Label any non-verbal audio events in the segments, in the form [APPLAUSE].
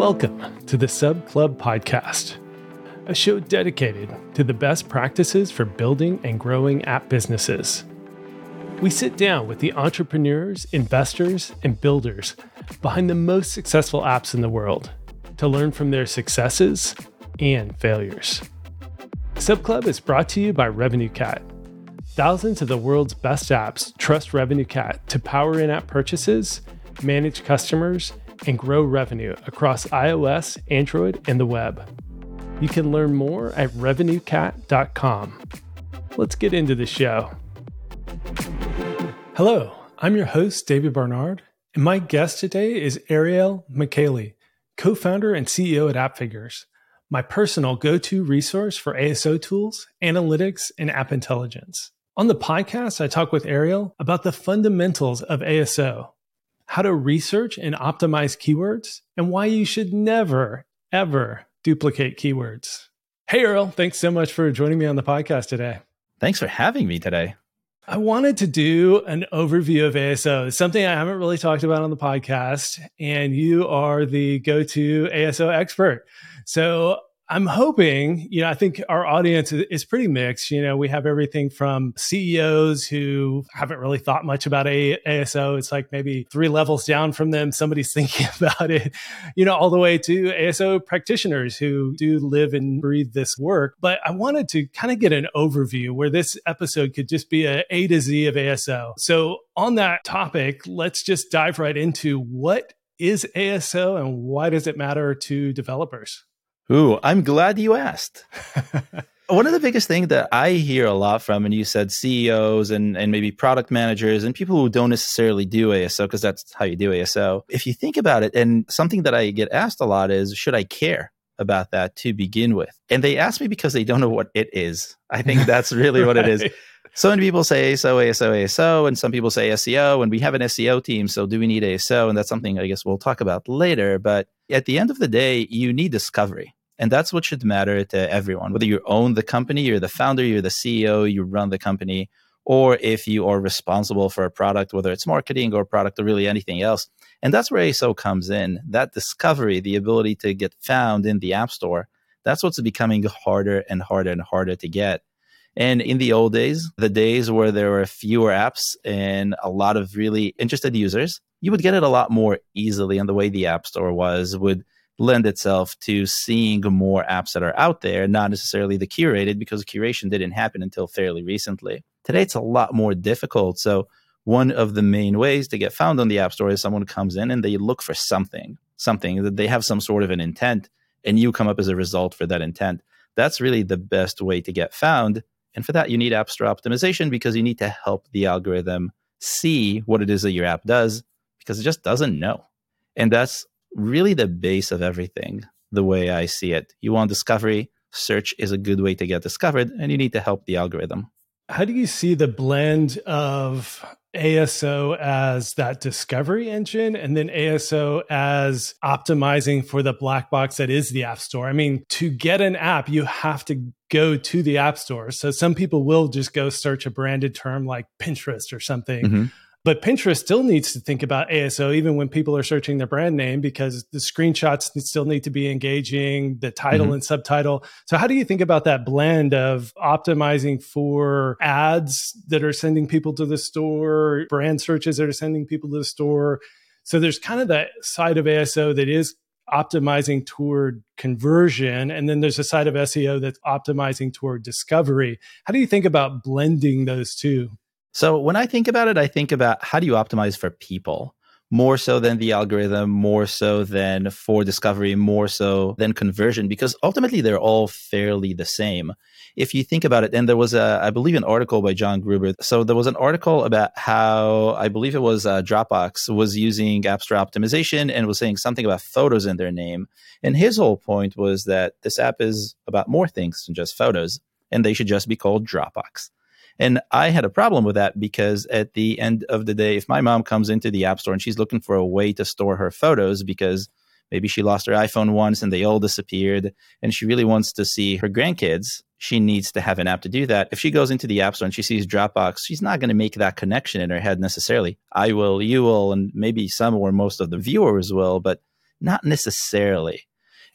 Welcome to the Sub Club Podcast, a show dedicated to the best practices for building and growing app businesses. We sit down with the entrepreneurs, investors, and builders behind the most successful apps in the world to learn from their successes and failures. Sub Club is brought to you by RevenueCat. Thousands of the world's best apps trust RevenueCat to power in app purchases, manage customers, and grow revenue across iOS, Android, and the web. You can learn more at revenuecat.com. Let's get into the show. Hello, I'm your host, David Barnard, and my guest today is Ariel Michaeli, co founder and CEO at AppFigures, my personal go to resource for ASO tools, analytics, and app intelligence. On the podcast, I talk with Ariel about the fundamentals of ASO, how to research and optimize keywords, and why you should never, ever duplicate keywords. Hey, Ariel, thanks so much for joining me on the podcast today. Thanks for having me today. I wanted to do an overview of ASO, something I haven't really talked about on the podcast, and you are the go to ASO expert. So I'm hoping, you know, I think our audience is pretty mixed. You know, we have everything from CEOs who haven't really thought much about ASO. It's like maybe three levels down from them, somebody's [LAUGHS] thinking about it, you know, all the way to ASO practitioners who do live and breathe this work. But I wanted to kind of get an overview where this episode could just be a A to Z of ASO. So on that topic, let's just dive right into what is ASO and why does it matter to developers? Ooh, I'm glad you asked. [LAUGHS] One of the biggest things that I hear a lot from, and you said CEOs and, and maybe product managers and people who don't necessarily do ASO, because that's how you do ASO. If you think about it, and something that I get asked a lot is, should I care? about that to begin with. And they ask me because they don't know what it is. I think that's [LAUGHS] really right. what it is. So many people say ASO, ASO, ASO, and some people say SEO, and we have an SEO team. So do we need ASO? And that's something I guess we'll talk about later. But at the end of the day, you need discovery. And that's what should matter to everyone, whether you own the company, you're the founder, you're the CEO, you run the company, or if you are responsible for a product, whether it's marketing or product or really anything else. And that's where ASO comes in. That discovery, the ability to get found in the App Store, that's what's becoming harder and harder and harder to get. And in the old days, the days where there were fewer apps and a lot of really interested users, you would get it a lot more easily. And the way the App Store was would lend itself to seeing more apps that are out there, not necessarily the curated, because curation didn't happen until fairly recently. Today, it's a lot more difficult. So, one of the main ways to get found on the App Store is someone comes in and they look for something, something that they have some sort of an intent, and you come up as a result for that intent. That's really the best way to get found. And for that, you need App Store optimization because you need to help the algorithm see what it is that your app does because it just doesn't know. And that's really the base of everything, the way I see it. You want discovery, search is a good way to get discovered, and you need to help the algorithm. How do you see the blend of ASO as that discovery engine and then ASO as optimizing for the black box that is the App Store? I mean, to get an app, you have to go to the App Store. So some people will just go search a branded term like Pinterest or something. Mm-hmm. But Pinterest still needs to think about ASO even when people are searching their brand name because the screenshots still need to be engaging, the title mm-hmm. and subtitle. So, how do you think about that blend of optimizing for ads that are sending people to the store, brand searches that are sending people to the store? So, there's kind of that side of ASO that is optimizing toward conversion and then there's a side of SEO that's optimizing toward discovery. How do you think about blending those two? So when I think about it, I think about how do you optimize for people more so than the algorithm, more so than for discovery, more so than conversion, because ultimately they're all fairly the same. If you think about it, and there was a, I believe, an article by John Gruber. So there was an article about how I believe it was uh, Dropbox was using App Store optimization and was saying something about photos in their name. And his whole point was that this app is about more things than just photos, and they should just be called Dropbox. And I had a problem with that because at the end of the day, if my mom comes into the App Store and she's looking for a way to store her photos because maybe she lost her iPhone once and they all disappeared and she really wants to see her grandkids, she needs to have an app to do that. If she goes into the App Store and she sees Dropbox, she's not going to make that connection in her head necessarily. I will, you will, and maybe some or most of the viewers will, but Not necessarily.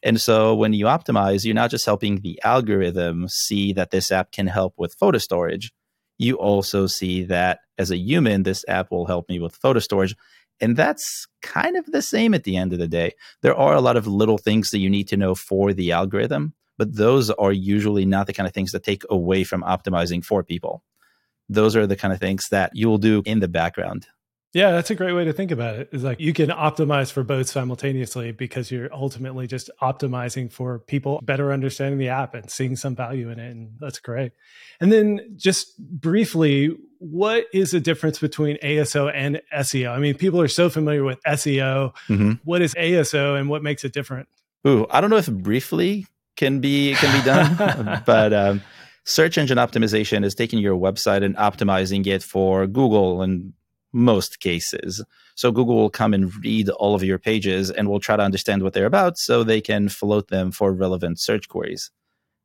And so when you optimize, you're not just helping the algorithm see that this app can help with photo storage. You also see that as a human, this app will help me with photo storage. And that's kind of the same at the end of the day. There are a lot of little things that you need to know for the algorithm, but those are usually not the kind of things that take away from optimizing for people. Those are the kind of things that you will do in the background. Yeah, that's a great way to think about it. Is like you can optimize for both simultaneously because you're ultimately just optimizing for people better understanding the app and seeing some value in it. And that's great. And then just briefly, what is the difference between ASO and SEO? I mean, people are so familiar with SEO. Mm-hmm. What is ASO and what makes it different? Ooh, I don't know if briefly can be can be done, [LAUGHS] but um, search engine optimization is taking your website and optimizing it for Google and most cases. So Google will come and read all of your pages and will try to understand what they're about so they can float them for relevant search queries.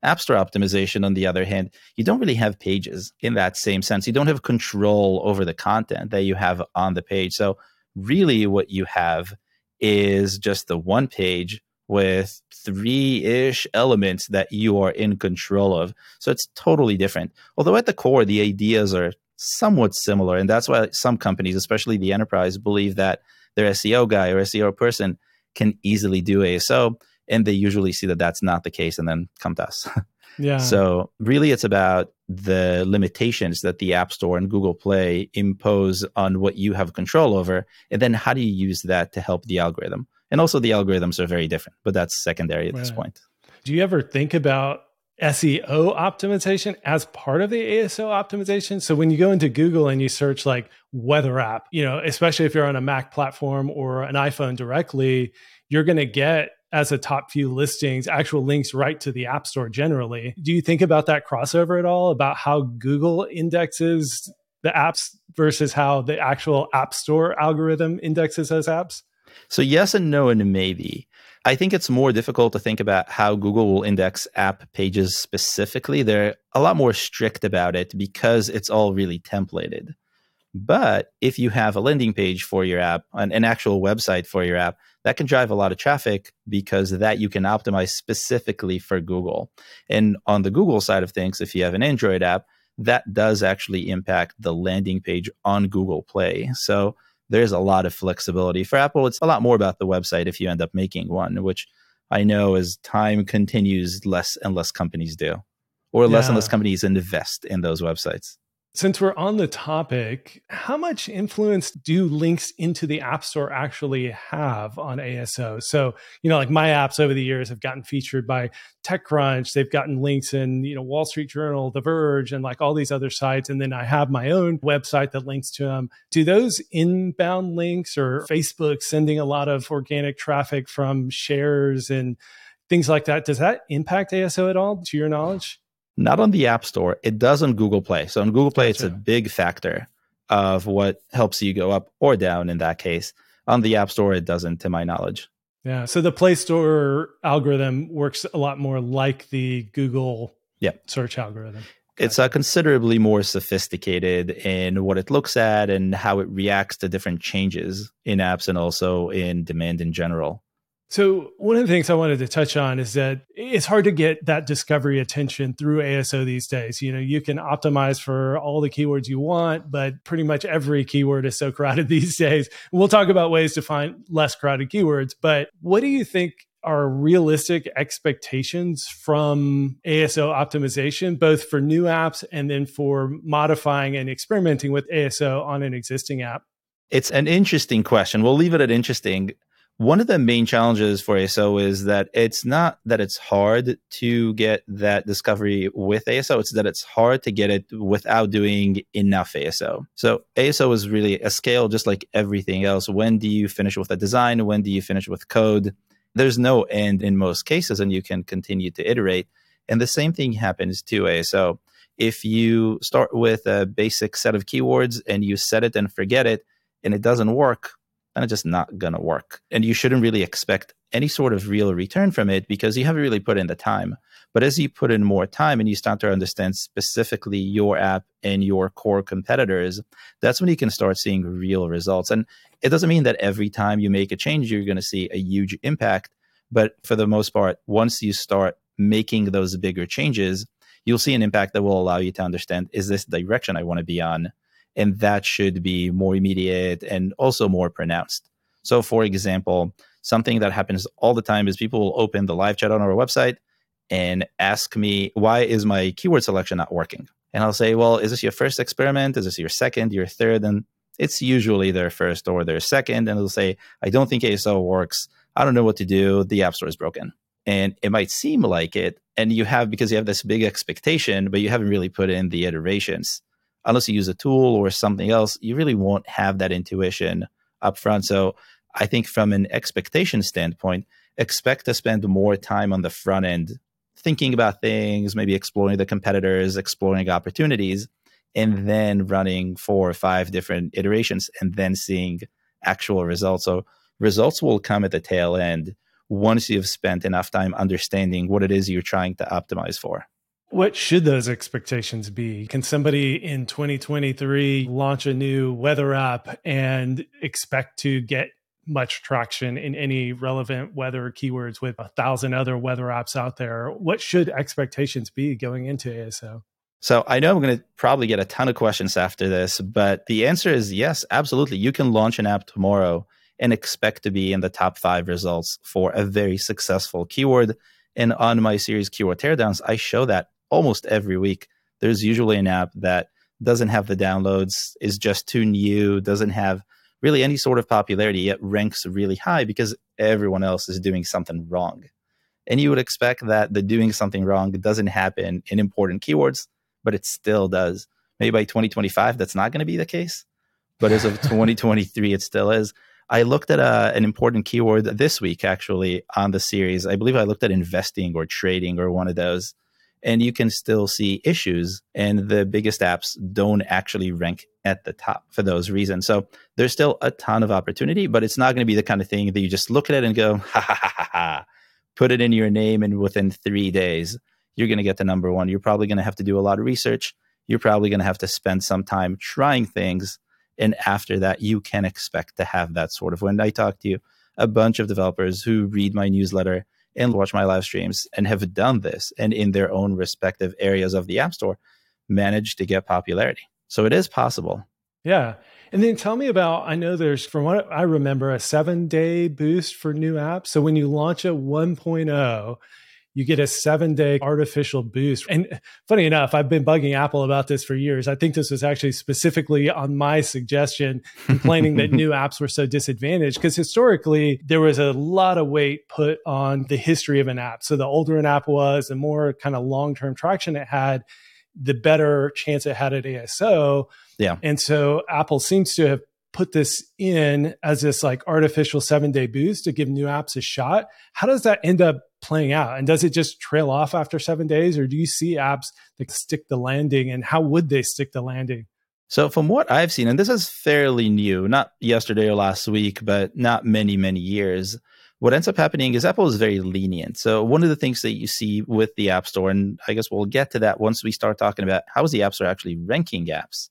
App Store optimization, on the other hand, you don't really have pages in that same sense. You don't have control over the content that you have on the page. So, really, what you have is just the one page with three ish elements that you are in control of. So, it's totally different. Although, at the core, the ideas are somewhat similar. And that's why some companies, especially the enterprise, believe that their SEO guy or SEO person can easily do ASO. And they usually see that that's not the case and then come to us. [LAUGHS] Yeah. So really it's about the limitations that the App Store and Google Play impose on what you have control over. And then how do you use that to help the algorithm? And also the algorithms are very different, but that's secondary at right. this point. Do you ever think about SEO optimization as part of the ASO optimization. So when you go into Google and you search like weather app, you know, especially if you're on a Mac platform or an iPhone directly, you're going to get as a top few listings actual links right to the App Store generally. Do you think about that crossover at all about how Google indexes the apps versus how the actual App Store algorithm indexes those apps? So yes and no and maybe. I think it's more difficult to think about how Google will index app pages specifically. They're a lot more strict about it because it's all really templated. But if you have a landing page for your app, an, an, actual website for your app, that can drive a lot of traffic because that you can optimize specifically for Google. And on the Google side of things, if you have an Android app, that does actually impact the landing page on Google Play. So there's a lot of flexibility. For Apple, it's a lot more about the website if you end up making one, which I know as time continues, less and less companies do, or less yeah. and less companies invest in those websites. Since we're on the topic, how much influence do links into the App Store actually have on ASO? So, you know, like my apps over the years have gotten featured by TechCrunch, they've gotten links in, you know, Wall Street Journal, The Verge, and like all these other sites. And then I have my own website that links to them. Do those inbound links or Facebook sending a lot of organic traffic from shares and things like that, does that impact ASO at all to your knowledge? Not on the App Store. It does on Google Play. So on Google Play, gotcha. it's a big factor of what helps you go up or down in that case. On the App Store, it doesn't, to my knowledge. Yeah. So the Play Store algorithm works a lot more like the Google yep. search algorithm. It's uh, considerably more sophisticated in what it looks at and how it reacts to different changes in apps and also in demand in general. So, one of the things I wanted to touch on is that it's hard to get that discovery attention through ASO these days. You know, you can optimize for all the keywords you want, but pretty much every keyword is so crowded [LAUGHS] these days. We'll talk about ways to find less crowded keywords, but what do you think are realistic expectations from ASO optimization, both for new apps and then for modifying and experimenting with ASO on an existing app? It's an interesting question. We'll leave it at interesting one of the main challenges for ASO is that it's not that it's hard to get that discovery with ASO, it's that it's hard to get it without doing enough ASO. So ASO is really a scale just like everything else. When do you finish with a design? When do you finish with code? There's no end in most cases, and you can continue to iterate. And the same thing happens to ASO. If you start with a basic set of keywords and you set it and forget it, and it doesn't work, then it's just not going to work. And you shouldn't really expect any sort of real return from it because you haven't really put in the time. But as you put in more time and you start to understand specifically your app and your core competitors, that's when you can start seeing real results. And It doesn't mean that every time you make a change, you're going to see a huge impact. But for the most part, once you start making those bigger changes, you'll see an impact that will allow you to understand is this direction I want to be on? And that should be more immediate and also more pronounced. So, for example, something that happens all the time is people will open the live chat on our website and ask me, why is my keyword selection not working? And I'll say, well, is this your first experiment? Is this your second, your third? And it's usually their first or their second. And they'll say, I don't think ASO works. I don't know what to do. The App Store is broken. And it might seem like it. And you have, because you have this big expectation, but you haven't really put in the iterations. Unless you use a tool or something else, you really won't have that intuition up front. So I think from an expectation standpoint, expect to spend more time on the front end thinking about things, maybe exploring the competitors, exploring opportunities, and then running four or five different iterations and then seeing actual results. So results will come at the tail end once you've spent enough time understanding what it is you're trying to optimize for. What should those expectations be? Can somebody in 2023 launch a new weather app and expect to get much traction in any relevant weather keywords with a thousand other weather apps out there? What should expectations be going into ASO? So I know I'm going to probably get a ton of questions after this, but the answer is yes, absolutely. You can launch an app tomorrow and expect to be in the top five results for a very successful keyword. And on my series Keyword Teardowns, I show that almost every week. There's usually an app that doesn't have the downloads, is just too new, doesn't have really any sort of popularity, yet ranks really high because everyone else is doing something wrong. And you would expect that the doing something wrong doesn't happen in important keywords, but it still does. Maybe by 2025, that's not going to be the case. But as of [LAUGHS] 2023, it still is. I looked at a, uh, an important keyword this week, actually, on the series. I believe I looked at investing or trading or one of those and you can still see issues. And the biggest apps don't actually rank at the top for those reasons. So there's still a ton of opportunity, but it's not going to be the kind of thing that you just look at it and go, ha ha ha ha ha, put it in your name, and within three days, you're going to get the number one. You're probably going to have to do a lot of research. You're probably going to have to spend some time trying things. And after that, you can expect to have that sort of when I talk to you, a bunch of developers who read my newsletter and watch my live streams and have done this and in their own respective areas of the App Store managed to get popularity. So it is possible. Yeah. And then tell me about I know there's, from what I remember, a seven day boost for new apps. So when you launch a 1.0, you get a seven day artificial boost. And funny enough, I've been bugging Apple about this for years. I think this was actually specifically on my suggestion, complaining that [LAUGHS] new apps were so disadvantaged because historically there was a lot of weight put on the history of an app. So the older an app was, the more kind of long term traction it had, the better chance it had at ASO. Yeah. And so Apple seems to have put this in as this like artificial seven day boost to give new apps a shot. How does that end up playing out? And does it just trail off after seven days, or do you see apps that stick the landing? And how would they stick the landing? So, from what I've seen, and this is fairly new, not yesterday or last week, but not many, many years, what ends up happening is Apple is very lenient. So, one of the things that you see with the App Store, and I guess we'll get to that once we start talking about how is the App Store actually ranking apps,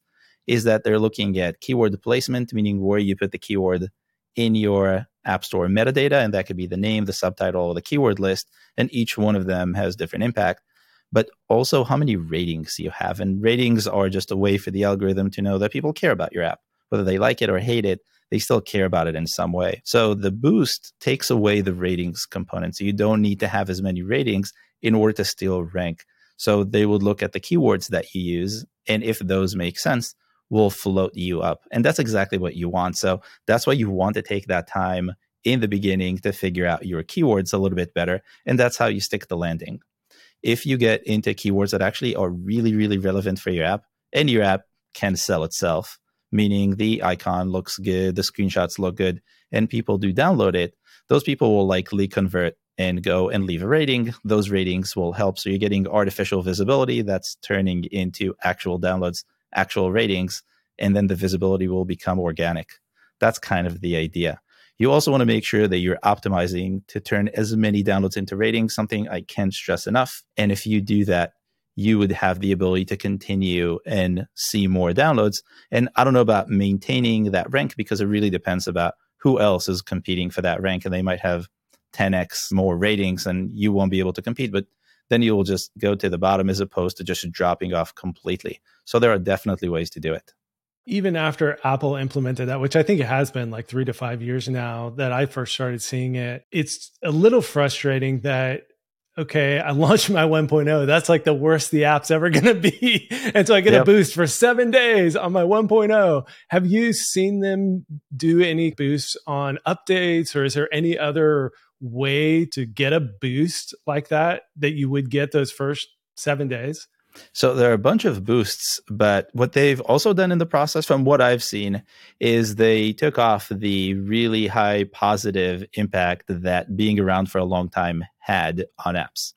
is that they're looking at keyword placement, meaning where you put the keyword in your App Store metadata, and that could be the name, the subtitle, or the keyword list. And each one of them has different impact. But also how many ratings you have. And ratings are just a way for the algorithm to know that people care about your app. Whether they like it or hate it, they still care about it in some way. So the boost takes away the ratings component. So you don't need to have as many ratings in order to still rank. So they would look at the keywords that you use. And if those make sense, will float you up. And that's exactly what you want. So that's why you want to take that time in the beginning to figure out your keywords a little bit better. And that's how you stick the landing. If you get into keywords that actually are really, really relevant for your app, and your app can sell itself, meaning the icon looks good, the screenshots look good, and people do download it, those people will likely convert and go and leave a rating. Those ratings will help. So you're getting artificial visibility that's turning into actual downloads actual ratings, and then the visibility will become organic. That's kind of the idea. You also want to make sure that you're optimizing to turn as many downloads into ratings, something I can't stress enough. And if you do that, you would have the ability to continue and see more downloads. And I don't know about maintaining that rank because it really depends about who else is competing for that rank. And they might have 10x more ratings and you won't be able to compete. But then you will just go to the bottom as opposed to just dropping off completely. So there are definitely ways to do it. Even after Apple implemented that, which I think it has been like three to five years now that I first started seeing it, it's a little frustrating that okay, I launched my 1.0. That's like the worst the app's ever [LAUGHS] going to be. and so I get yep. a boost for seven days on my 1.0. Have you seen them do any boosts on updates or is there any other way to get a boost like that that you would get those first seven days? So there are a bunch of boosts, but what they've also done in the process, from what I've seen, is they took off the really high positive impact that being around for a long time had on apps.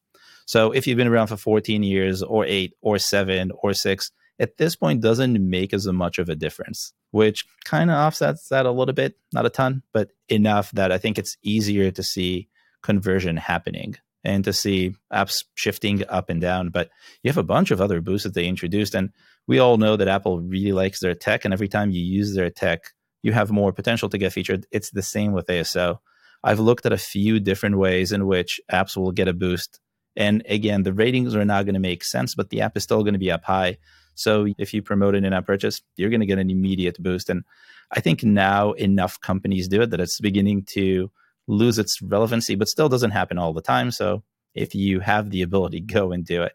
So if you've been around for 14 years or eight or seven or six, at this point doesn't make as much of a difference, which kind of offsets that a little bit, not a ton, but enough that I think it's easier to see conversion happening and to see apps shifting up and down. But you have a bunch of other boosts that they introduced. And we all know that Apple really likes their tech. And every time you use their tech, you have more potential to get featured. It's the same with ASO. I've looked at a few different ways in which apps will get a boost. And again, the ratings are not going to make sense, but the app is still going to be up high. So if you promote an in-app purchase, you're going to get an immediate boost. And I think now enough companies do it that it's beginning to lose its relevancy, but still doesn't happen all the time. So if you have the ability, [LAUGHS] go and do it.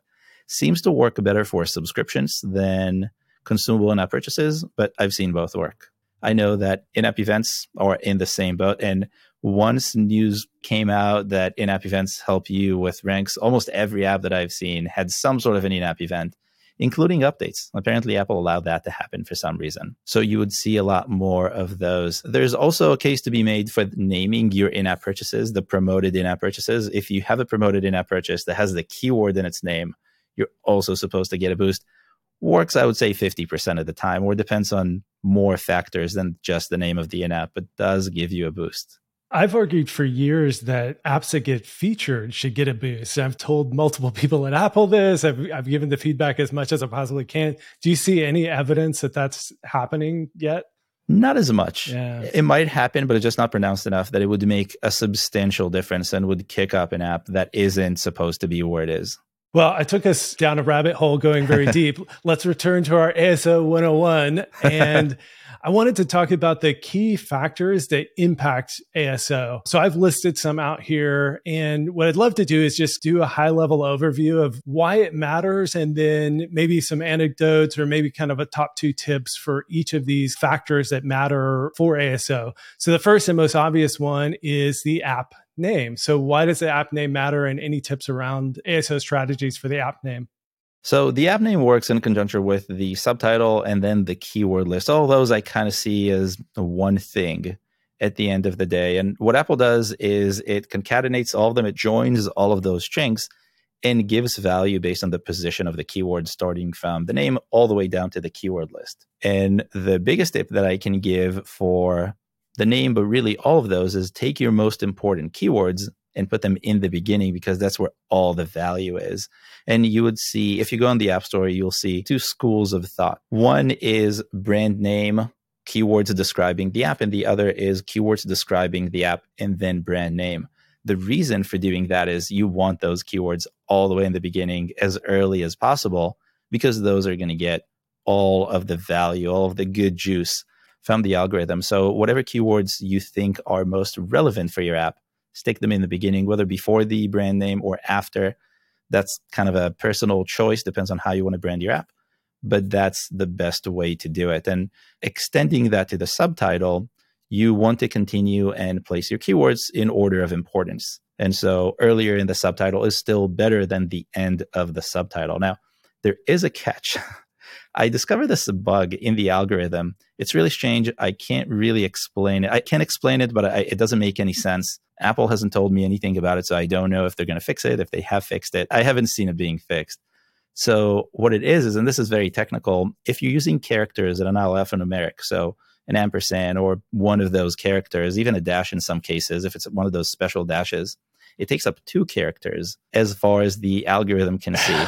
Seems to work better for subscriptions than consumable in app purchases, but I've seen both work. I know that in app events are in the same boat. And once news came out that in app events help you with ranks, almost every app that I've seen had some sort of an in app event including updates. Apparently, Apple allowed that to happen for some reason. So you would see a lot more of those. There's also a case to be made for naming your in app purchases, the promoted in app purchases. If you have a promoted in app purchase that has the keyword in its name, you're also supposed to get a boost. Works, I would say, 50% of the time, or depends on more factors than just the name of the in app, but does give you a boost. I've argued for years that apps that get featured should get a boost. I've told multiple [LAUGHS] people at Apple this. I've, I've given the feedback as much as I possibly can. Do you see any evidence that that's happening yet? Not as much. Yeah. It might happen, but it's just not pronounced enough that it would make a substantial difference and would kick up an app that isn't supposed to be where it is. Well, I took us down a rabbit hole going very [LAUGHS] deep. Let's return to our ASO 101 and [LAUGHS] I wanted to talk about the key factors that impact ASO. So I've listed some out here. And what I'd love to do is just do a high level overview of why it matters and then maybe some anecdotes or maybe kind of a top two tips for each of these factors that matter for ASO. So the first and most obvious one is the app name. So why does the app name matter and any tips around ASO strategies for the app name? So the app name works in conjunction with the subtitle and then the keyword list. All those I kind of see as one thing at the end of the day. And what Apple does is it concatenates all of them, it joins all of those strings and gives value based on the position of the keyword, starting from the name all the way down to the keyword list. And the biggest tip that I can give for the name, but really all of those, is take your most important keywords and put them in the beginning because that's where all the value is. And you would see, if you go on the App Store, you'll see two schools of thought. One is brand name, keywords describing the app, and the other is keywords describing the app and then brand name. The reason for doing that is you want those keywords all the way in the beginning as early as possible because those are going to get all of the value, all of the good juice from the algorithm. So, whatever keywords you think are most relevant for your app, stick them in the beginning, whether before the brand name or after. That's kind of a personal choice, depends on how you want to brand your app. But that's the best way to do it. And extending that to the subtitle, you want to continue and place your keywords in order of importance. And so earlier in the subtitle is still better than the end of the subtitle. Now, there is a catch. [LAUGHS] I discovered this bug in the algorithm. It's really strange. I can't really explain it. I can't explain it, but I, it doesn't make any sense. Apple hasn't told me anything about it, so I don't know if they're going to fix it, if they have fixed it. I haven't seen it being fixed. So what it is is, and this is very technical, if you're using characters that are not alphanumeric, so an ampersand or one of those characters, even a dash in some cases, if it's one of those special dashes, it takes up two characters as far as the algorithm can [LAUGHS] see.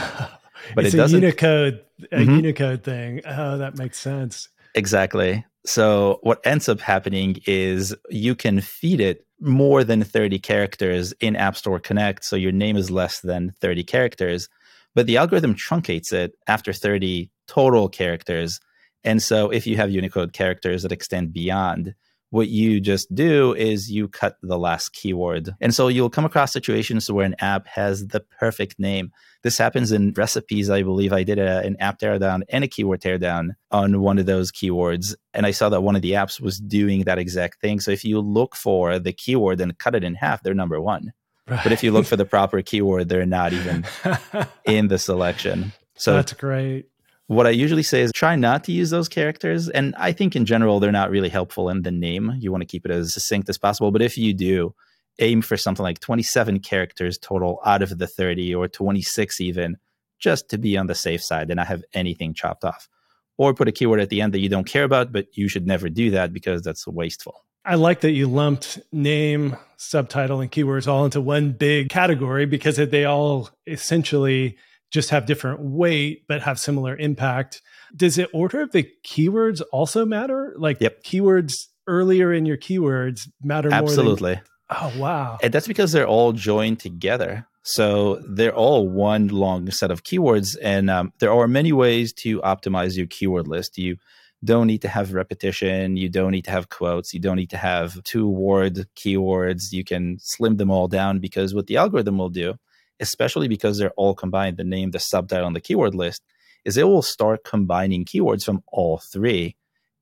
but it's it doesn't. Unicode, a mm-hmm. Unicode thing. Oh, that makes sense. Exactly. So what ends up happening is you can feed it more than 30 characters in App Store Connect. So your name is less than 30 characters, but the algorithm truncates it after 30 total characters. And so if you have Unicode characters that extend beyond, what you just do is you cut the last keyword. And so you'll come across situations where an app has the perfect name. This happens in recipes. I believe I did a, an app teardown and a keyword teardown on one of those keywords. And I saw that one of the apps was doing that exact thing. So if you look for the keyword and cut it in half, they're number one. Right. But if you look for the proper keyword, they're not even [LAUGHS] in the selection. So that's great. What I usually say is try not to use those characters. And I think in general, they're not really helpful in the name. You want to keep it as succinct as possible. But if you do, aim for something like 27 characters total out of the 30 or 26 even, just to be on the safe side and not have anything chopped off. Or put a keyword at the end that you don't care about, but you should never do that because that's wasteful. I like that you lumped name, subtitle, and keywords all into one big category because they all essentially just have different weight but have similar impact. Does the order of the keywords also matter? Like yep. keywords earlier in your keywords matter more. Absolutely. Than- oh wow. And that's because they're all joined together. So they're all one long set of keywords, and um, there are many ways to optimize your keyword list. You don't need to have repetition. You don't need to have quotes. You don't need to have two word keywords. You can slim them all down because what the algorithm will do especially because they're all combined, the name, the subtitle, and the keyword list, is it will start combining keywords from all three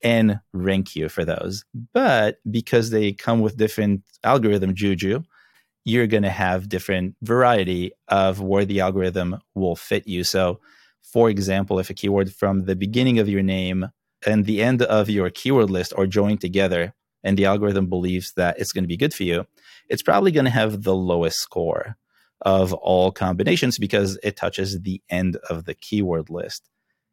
and rank you for those. But because they come with different algorithm juju, you're going to have different variety of where the algorithm will fit you. So, for example, if a keyword from the beginning of your name and the end of your keyword list are joined together, and the algorithm believes that it's going to be good for you, it's probably going to have the lowest score of all combinations because it touches the end of the keyword list.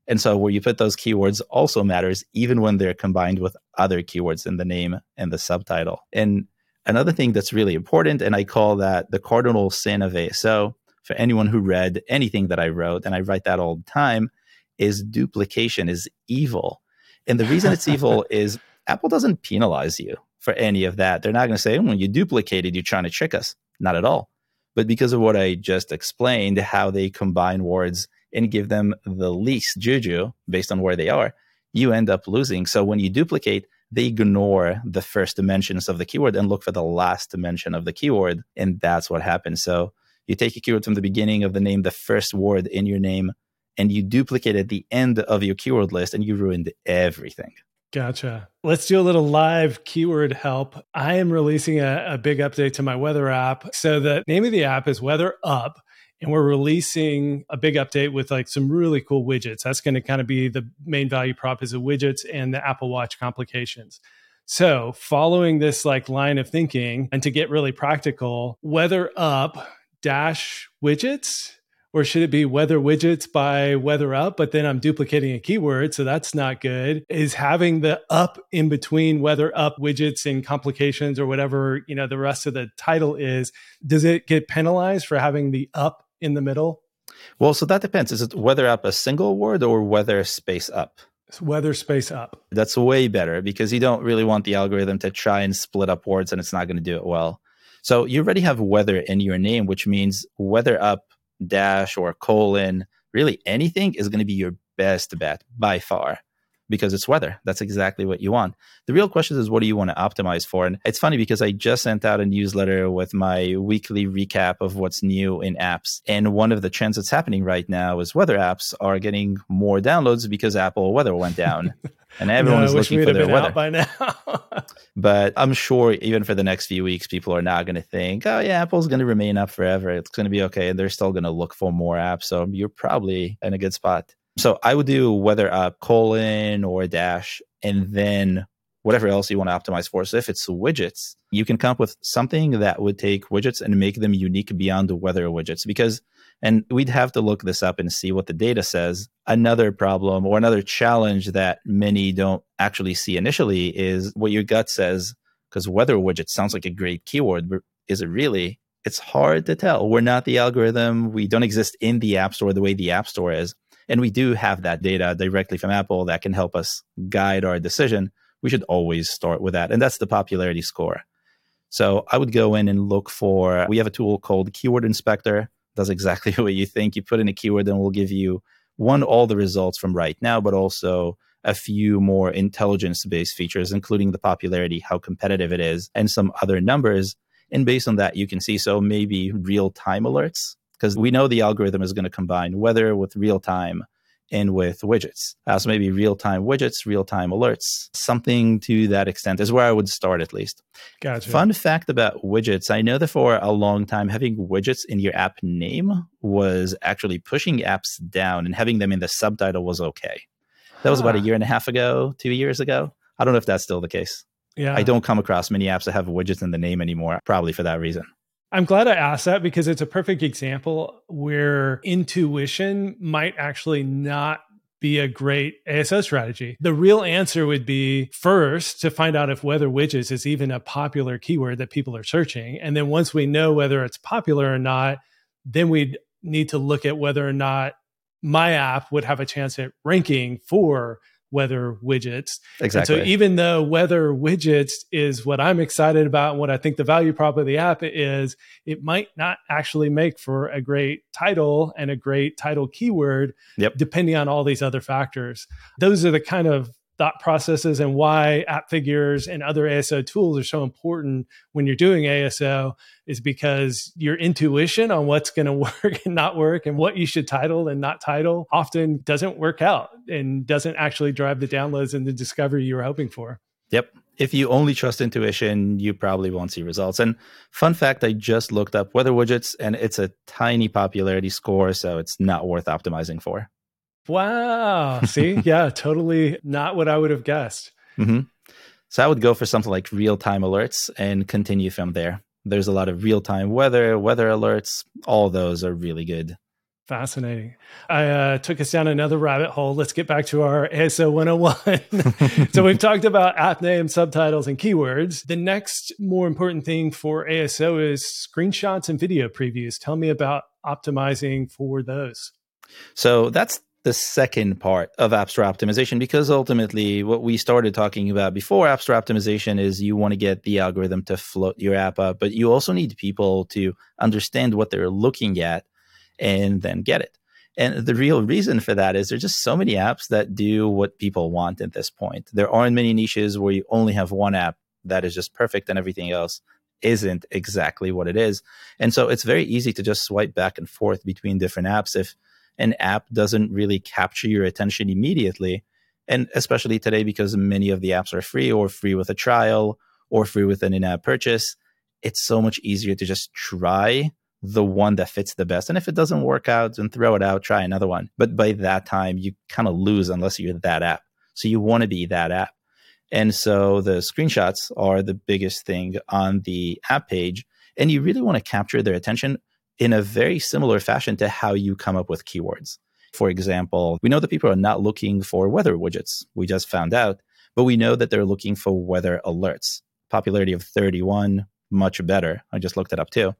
And so where you put those keywords also matters, even when they're combined with other keywords in the name and the subtitle. And another thing that's really important, and I call that the cardinal sin of ASO for anyone who read anything that I wrote, and I write that all the time, is duplication is evil. And the reason it's evil [LAUGHS] is Apple doesn't penalize you for any of that. They're not going to say, when you duplicated, you're trying to trick us. Not at all. But because of what I just explained, how they combine words and give them the least juju based on where they are, you end up losing. So when you duplicate, they ignore the first dimensions of the keyword and look for the last dimension of the keyword. And that's what happens. So you take a keyword from the beginning of the name, the first word in your name, and you duplicate at the end of your keyword list and you ruined everything. Gotcha. Let's do a little live keyword help. I am releasing a, a, big update to my weather app. So the name of the app is Weather Up. And we're releasing a big update with like some really cool widgets. That's going to kind of be the main value prop is the widgets and the Apple Watch complications. So following this like line of thinking and to get really practical, Weather Up dash widgets or should it be weather widgets by weather up but then i'm duplicating a keyword so that's not good is having the up in between weather up widgets and complications or whatever you know the rest of the title is does it get penalized for having the up in the middle? Well so that depends. Is it weather up a single word or weather space up? Weather space up. That's way better because you don't really want the algorithm to try and split up words and it's not going to do it well. So you already have weather in your name which means weather up dash or colon, really anything is going to be your best bet by far because it's weather. That's exactly what you want. The real question is what do you want to optimize for? And it's funny because I just sent out a newsletter with my weekly recap of what's new in apps. And one of the trends that's happening right now is weather apps are getting more downloads because Apple weather went down. [LAUGHS] and everyone no, is looking for their weather by now. [LAUGHS] but I'm sure even for the next few weeks, people are not going to think, "Oh yeah, Apple's going to remain up forever. It's going to be okay." And they're still going to look for more apps. So you're probably in a good spot. So I would do weather a colon or a dash, and then whatever else you want to optimize for. So if it's widgets, you can come up with something that would take widgets and make them unique beyond the weather widgets because and we'd have to look this up and see what the data says. Another problem or another challenge that many don't actually see initially is what your gut says, because weather widget sounds like a great keyword, but is it really? it's hard to tell. We're not the algorithm. We don't exist in the App Store the way the App Store is. And we do have that data directly from Apple that can help us guide our decision. We should always start with that. And that's the popularity score. So I would go in and look for, we have a tool called Keyword Inspector, does exactly [LAUGHS] what you think. You put in a keyword and we'll give you one, all the results from right now, but also a few more intelligence based features, including the popularity, how competitive it is, and some other numbers. And based on that, you can see so maybe real time alerts, because we know the algorithm is going to combine weather with real time and with widgets. Uh, so maybe real time widgets, real time alerts, something to that extent is where I would start at least. Gotcha. Fun fact about widgets I know that for a long time, having widgets in your app name was actually pushing apps down and having them in the subtitle was okay. That was about a year and a half ago, two years ago. I don't know if that's still the case. Yeah. I don't come across many apps that have widgets in the name anymore, probably for that reason. I'm glad I asked that because it's a perfect example where intuition might actually not be a great ASO strategy. The real answer would be first to find out if weather widgets is even a popular keyword that people are searching. And then once we know whether it's popular or not, then we'd need to look at whether or not my app would have a chance at ranking for weather widgets. Exactly. And so even though weather widgets is what I'm excited about and what I think the value prop of the app is, it might not actually make for a great title and a great title keyword, yep. depending on all these other factors. Those are the kind of thought processes and why Appfigures and other ASO tools are so important when you're doing ASO is because your intuition on what's going [LAUGHS] to work and not work and what you should title and not title often doesn't work out and doesn't actually drive the downloads and the discovery you were hoping for. Yep. If you only trust intuition, you probably won't see results. And fun fact, I just looked up weather widgets and it's a tiny popularity score, so it's not worth optimizing for. Wow. See, [LAUGHS] yeah, totally not what I would have guessed. Mm-hmm. So I would go for something like real time alerts and continue from there. There's a lot of real time weather, weather alerts. All those are really good. Fascinating. I uh, took us down another rabbit hole. Let's get back to our ASO 101. [LAUGHS] so we've talked about app name, subtitles, and keywords. The next more important thing for ASO is screenshots and video previews. Tell me about optimizing for those. So that's the second part of App Store optimization because ultimately what we started talking about before App Store optimization is you want to get the algorithm to float your app up, but you also need people to understand what they're looking at and then get it. And the real reason for that is there's just so many apps that do what people want at this point. There aren't many niches where you only have one app that is just perfect and everything else isn't exactly what it is. And so it's very easy to just swipe back and forth between different apps if an app doesn't really capture your attention immediately. And especially today, because many of the apps are free or free with a trial or free with an in app purchase, it's so much easier to just try the one that fits the best. And if it doesn't work out, then throw it out, try another one. But by that time, you kind of lose unless you're that app. So you want to be that app. And so the screenshots are the biggest thing on the app page. And you really want to capture their attention in a very similar fashion to how you come up with keywords. For example, we know that people are not looking for weather widgets. We just found out, but we know that they're looking for weather alerts. Popularity of 31, much better. I just looked it up too.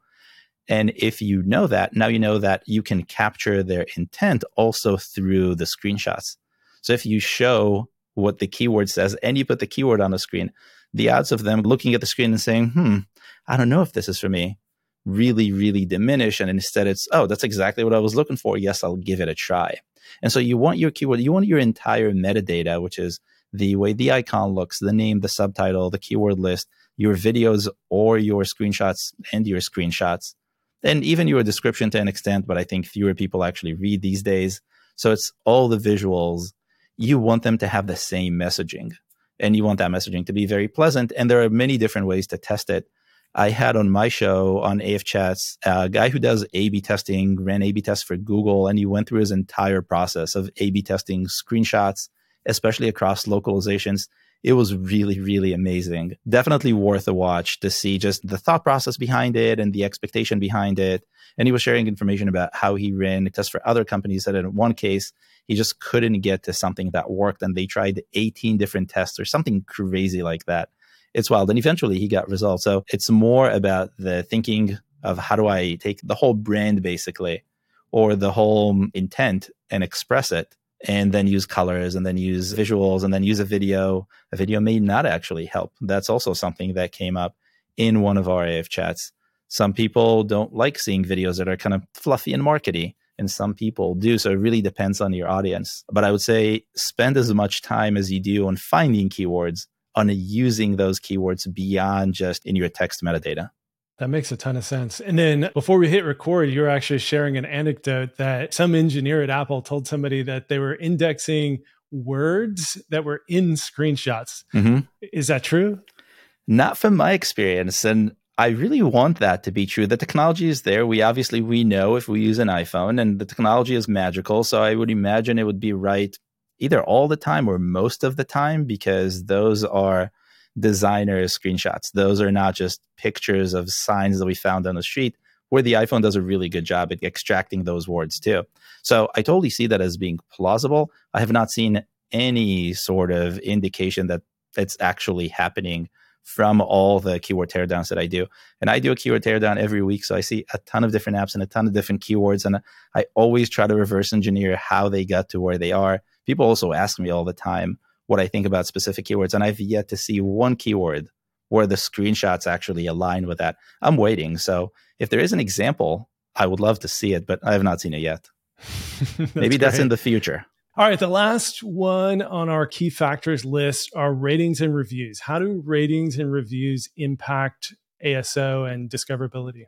And if you know that, now you know that you can capture their intent also through the screenshots. So if you show what the keyword says and you put the keyword on the screen, the odds of them looking at the screen and saying, hmm, I don't know if this is for me, really, really diminish. And instead it's, oh, that's exactly what I was looking for. Yes, I'll give it a try. And so you want your keyword, you want your entire metadata, which is the way the icon looks, the name, the subtitle, the keyword list, your videos or your screenshots and your screenshots, and even your description to an extent, but I think fewer people actually read these days. So it's all the visuals. You want them to have the same messaging and you want that messaging to be very pleasant. And there are many different ways to test it. I had on my show on AF Chats a guy who does A B testing, ran A B tests for Google, and he went through his entire process of A B testing screenshots, especially across localizations. It was really, really amazing. Definitely worth a watch to see just the thought process behind it and the expectation behind it. And he was sharing information about how he ran tests for other companies that in one case, he just couldn't get to something that worked and they tried 18 different tests or something crazy like that it's wild. And eventually he got results. So it's more about the thinking of how do I take the whole brand basically or the whole intent and express it and then use colors and then use visuals and then use a video. A video may not actually help. That's also something that came up in one of our AF chats. Some people don't like seeing videos that are kind of fluffy and markety, and some people do. So it really depends on your audience. But I would say spend as much time as you do on finding keywords, on using those keywords beyond just in your text metadata. That makes a ton of sense. And then before we hit record, you're actually sharing an anecdote that some engineer at Apple told somebody that they were indexing words that were in screenshots. Mm-hmm. Is that true? Not from my experience. And I really want that to be true. The technology is there. We obviously we know if we use an iPhone and the technology is magical. So I would imagine it would be right either all the time or most of the time because those are designer screenshots. Those are not just pictures of signs that we found on the street, where the iPhone does a really good job at extracting those words too. So I totally see that as being plausible. I have not seen any sort of indication that it's actually happening from all the keyword teardowns that I do. And I do a keyword teardown every week. So I see a ton of different apps and a ton of different keywords. And I always try to reverse engineer how they got to where they are. People also ask me all the time, what I think about specific keywords. And I've yet to see one keyword where the screenshots actually align with that. I'm waiting. So if there is an example, I would love to see it, but I have not seen it yet. [LAUGHS] that's Maybe that's great. in the future. All right, the last one on our key factors list are ratings and reviews. How do ratings and reviews impact ASO and discoverability?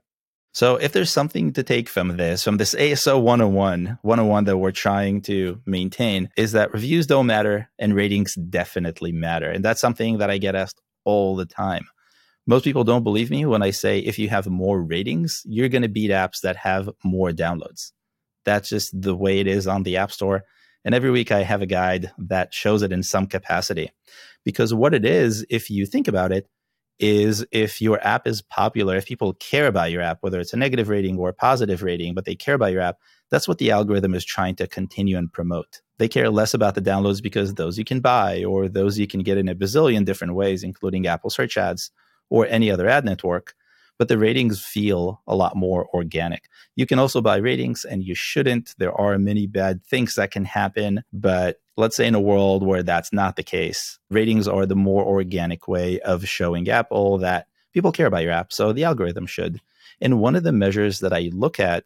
So if there's something to take from this, from this ASO 101, 101 that we're trying to maintain, is that reviews don't matter and ratings definitely matter. And that's something that I get asked all the time. Most people don't believe me when I say if you have more ratings, you're going to beat apps that have more downloads. That's just the way it is on the App Store. And every week I have a guide that shows it in some capacity. Because what it is, if you think about it, is if your app is popular, if people care about your app, whether it's a negative rating or a positive rating, but they care about your app, that's what the algorithm is trying to continue and promote. They care less about the downloads because those you can buy or those you can get in a bazillion different ways, including Apple search ads or any other ad network but the ratings feel a lot more organic. You can also buy ratings and you shouldn't. There are many bad things that can happen, but let's say in a world where that's not the case, ratings are the more organic way of showing Apple that people care about your app. So the algorithm should. And one of the measures that I look at,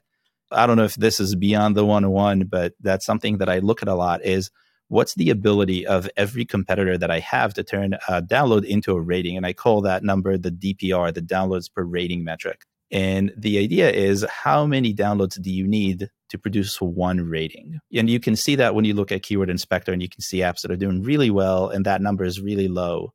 I don't know if this is beyond the 101, but that's something that I look at a lot is what's the ability of every competitor that I have to turn a download into a rating? And I call that number the DPR, the downloads per rating metric. And the idea is how many downloads do you need to produce one rating? And you can see that when you look at Keyword Inspector and you can see apps that are doing really well and that number is really low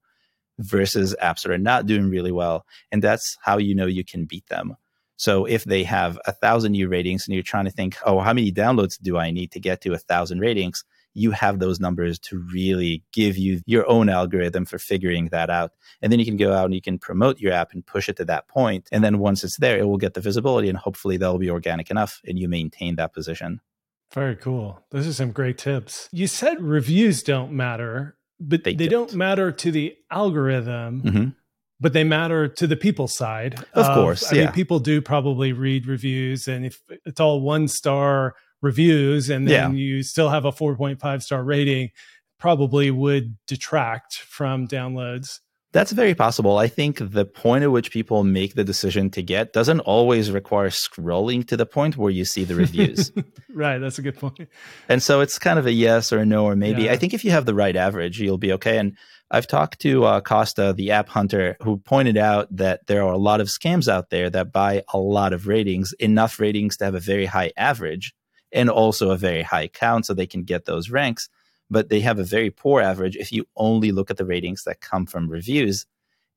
versus apps that are not doing really well. And that's how you know you can beat them. So if they have a thousand new ratings and you're trying to think, oh, how many downloads do I need to get to a thousand ratings? You have those numbers to really give you your own algorithm for figuring that out. And then you can go out and you can promote your app and push it to that point. And then once it's there, it will get the visibility and hopefully that'll be organic enough and you maintain that position. Very cool. Those are some great tips. You said reviews don't matter, but they, they don't. don't. matter to the algorithm. Mm-hmm but they matter to the people side. Of, of course. I yeah. mean, people do probably read reviews, and if it's all one star reviews and then yeah. you still have a 4.5 star rating, probably would detract from downloads. That's very possible. I think the point at which people make the decision to get doesn't always require scrolling to the point where you see the reviews. [LAUGHS] right. That's a good point. And so it's kind of a yes or a no or maybe. Yeah. I think if you have the right average, you'll be okay. And I've talked to uh, Costa, the app hunter, who pointed out that there are a lot of scams out there that buy a lot of ratings, enough ratings to have a very high average and also a very high count so they can get those ranks. But they have a very poor average if you only look at the ratings that come from reviews.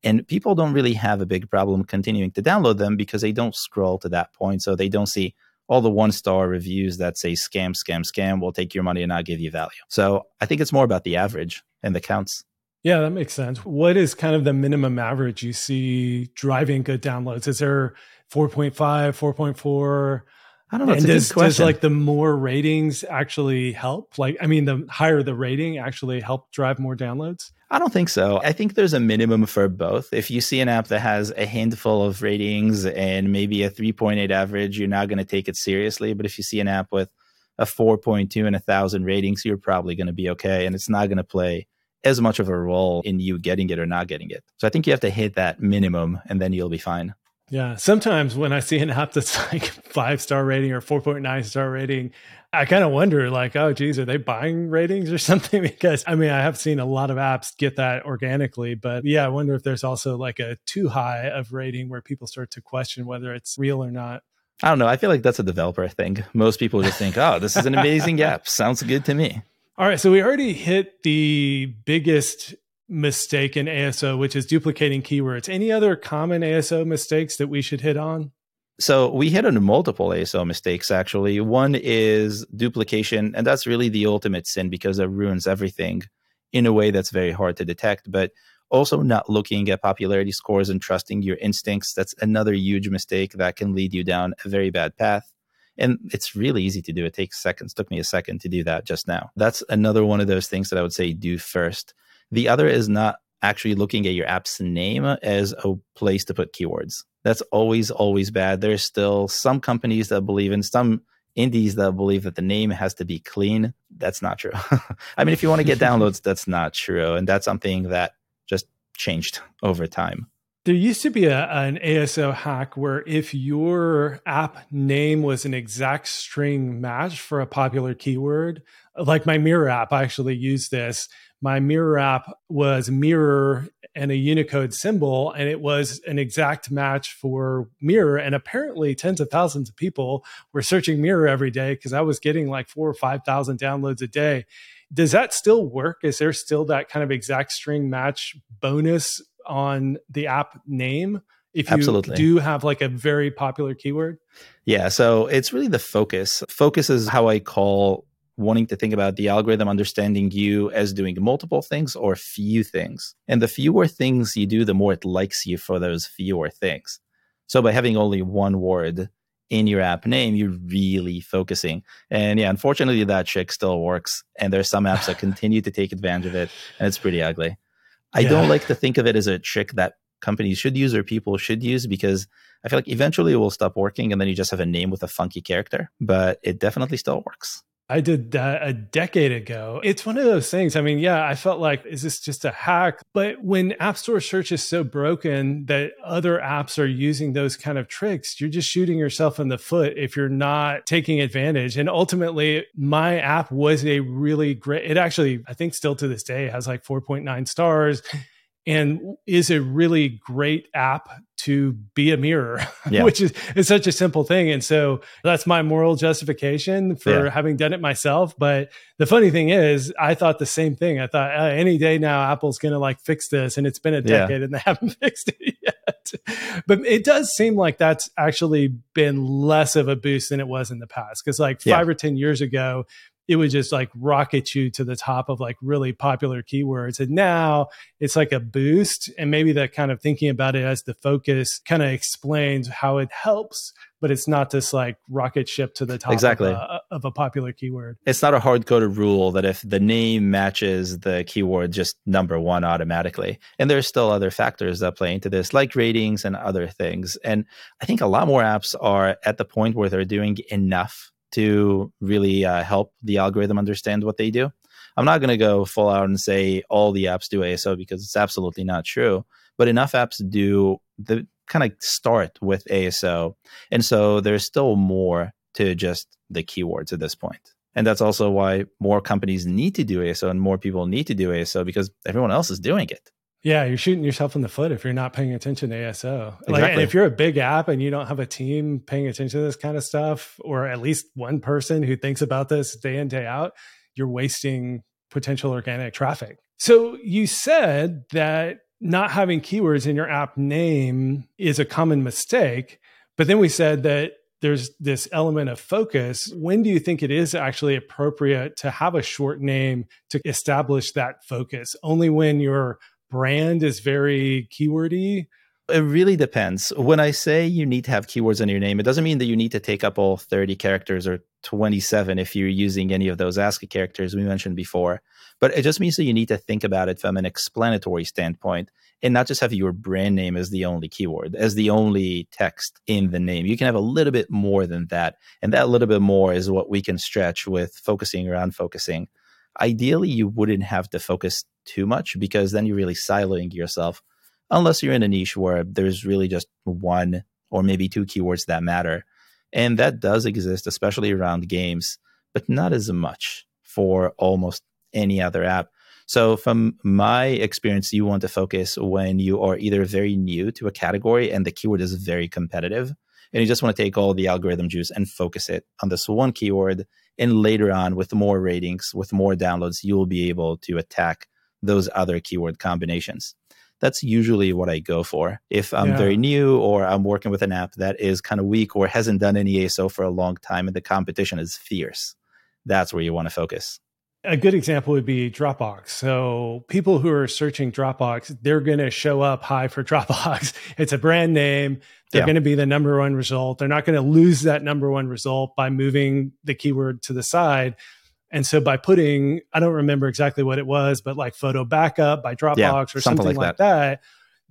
And people don't really have a big problem continuing to download them because they don't scroll to that point. So they don't see all the one star reviews that say scam, scam, scam, we'll take your money and not give you value. So I think it's more about the average and the counts. Yeah, that makes sense. What is kind of the minimum average you see driving good downloads? Is there 4.5, 4.4? I don't know. and does, does like the more ratings actually help? Like, I mean, the higher the rating actually help drive more downloads? I don't think so. I think there's a minimum for both. If you see an app that has a handful of ratings and maybe a 3.8 average, you're not going to take it seriously. But if you see an app with a 4.2 and a thousand ratings, you're probably going to be okay. And it's not going to play as much of a role in you getting it or not getting it. So I think you have to hit that minimum and then you'll be fine. Yeah. Sometimes when I see an app that's [LAUGHS] like five star rating or 4.9 star rating, I kind of wonder, like, oh, geez, are they buying ratings or [LAUGHS] something? because I mean, I have seen a lot of apps get that organically, but yeah, I wonder if there's also like a too high of rating where people start to question whether it's real or not. I don't know. I feel like that's a developer thing. Most people just think, oh, this is an amazing [LAUGHS] app. Sounds good to me. All right. So we already hit the biggest mistake in ASO, which is duplicating keywords. Any other common ASO mistakes that we should hit on? So we hit on multiple ASO mistakes actually. One is duplication, and that's really the ultimate sin because it ruins everything in a way that's very hard to detect. But also not looking at popularity scores and trusting your instincts. That's another huge mistake that can lead you down a very bad path. And it's really easy to do. It takes seconds. Took me a second to do that just now. That's another one of those things that I would say do first. The other is not actually looking at your app's name as a place to put keywords. That's always, always bad. There's still some companies that believe in some indies that believe that the name has to be clean. That's not true. [LAUGHS] I mean, if you want to get [LAUGHS] downloads, that's not true. And that's something that just changed over time. There used to be a, an ASO hack where if your app name was an exact string match for a popular keyword, like my mirror app, I actually used this my mirror app was mirror and a Unicode symbol, and it was an exact match for mirror. And apparently, tens of thousands of people were searching mirror every day because I was getting like four or 5,000 downloads a day. Does that still work? Is there still that kind of exact string match bonus on the app name? if you Absolutely. do have like a very popular keyword? Yeah, so it's really the focus. Focus is how I call wanting to think about the algorithm understanding you as doing multiple things or few things. And the fewer things you do, the more it likes you for those fewer things. So by having only one word in your app name, you're really focusing. And yeah, unfortunately, that trick still works. And there's some apps that [LAUGHS] continue to take advantage of it, and it's pretty ugly. I yeah. don't like to think of it as a trick that companies should use or people should use because I feel like eventually it will stop working and then you just have a name with a funky character, but it definitely still works. I did that a decade ago. It's one of those things. I mean, yeah, I felt like, is this just a hack? But when App Store search is so broken that other apps are using those kind of tricks, you're just shooting yourself in the foot if you're not taking advantage. And ultimately, my app was a really great, it actually, I think still to this day has like 4.9 stars [LAUGHS] and is a really great app to be a mirror, [LAUGHS] yeah. which is, is such a simple thing. And so that's my moral justification for yeah. having done it myself. But the funny thing is, I thought the same thing. I thought uh, any day now, Apple's going to like fix this. And it's been a decade yeah. and they [LAUGHS] haven't fixed it yet. but it does seem like that's actually been less of a boost than it was in the past. Cause like five or 10 years ago, it would just like rocket you to the top of like really popular keywords. And now it's like a boost. And maybe that kind of thinking about it as the focus kind of explains how it helps, but it's not this like rocket ship to the top exactly. of, a, of a popular keyword. It's not a hard coded rule that if the name matches the keyword, just number one automatically. And there's still other factors that play into this, like ratings and other things. And I think a lot more apps are at the point where they're doing enough to really uh, help the algorithm understand what they do. I'm not going to go full out and say all the apps do ASO because it's absolutely not true, but enough apps do the kind of start with ASO. And so there's still more to just the keywords at this point. And that's also why more companies need to do ASO and more people need to do ASO because everyone else is doing it. Yeah, you're shooting yourself in the foot if you're not paying attention to ASO. Exactly. Like, and if you're a big app and you don't have a team paying attention to this kind of stuff, or at least one person who thinks about this day in day out, you're wasting potential organic traffic. So you said that not having keywords in your app name is a common mistake, but then we said that there's this element of focus. When do you think it is actually appropriate to have a short name to establish that focus? Only when you're brand is very keywordy It really depends. When I say you need to have keywords in your name, it doesn't mean that you need to take up all 30 characters or 27 if you're using any of those ASCII characters we mentioned before. But it just means that you need to think about it from an explanatory standpoint and not just have your brand name as the only keyword, as the only text in the name. You can have a little bit more than that. And that little bit more is what we can stretch with focusing around focusing. Ideally, you wouldn't have to focus too much because then you're really siloing yourself, unless you're in a niche where there's really just one or maybe two keywords that matter. And that does exist, especially around games, but not as much for almost any other app. So, from my experience, you want to focus when you are either very new to a category and the keyword is very competitive, and you just want to take all the algorithm juice and focus it on this one keyword. And later on, with more ratings, with more downloads, you will be able to attack those other keyword combinations. That's usually what I go for. If I'm yeah. very new or I'm working with an app that is kind of weak or hasn't done any ASO for a long time and the competition is fierce, that's where you want to focus. A good example would be Dropbox. So people who are searching Dropbox, they're going to show up high for [LAUGHS] Dropbox. It's a brand name. They're yeah. going to be the number one result. They're not going to lose that number one result by moving the keyword to the side. And so by putting, I don't remember exactly what it was, but like photo backup by Dropbox yeah, or something, something like, like that. that,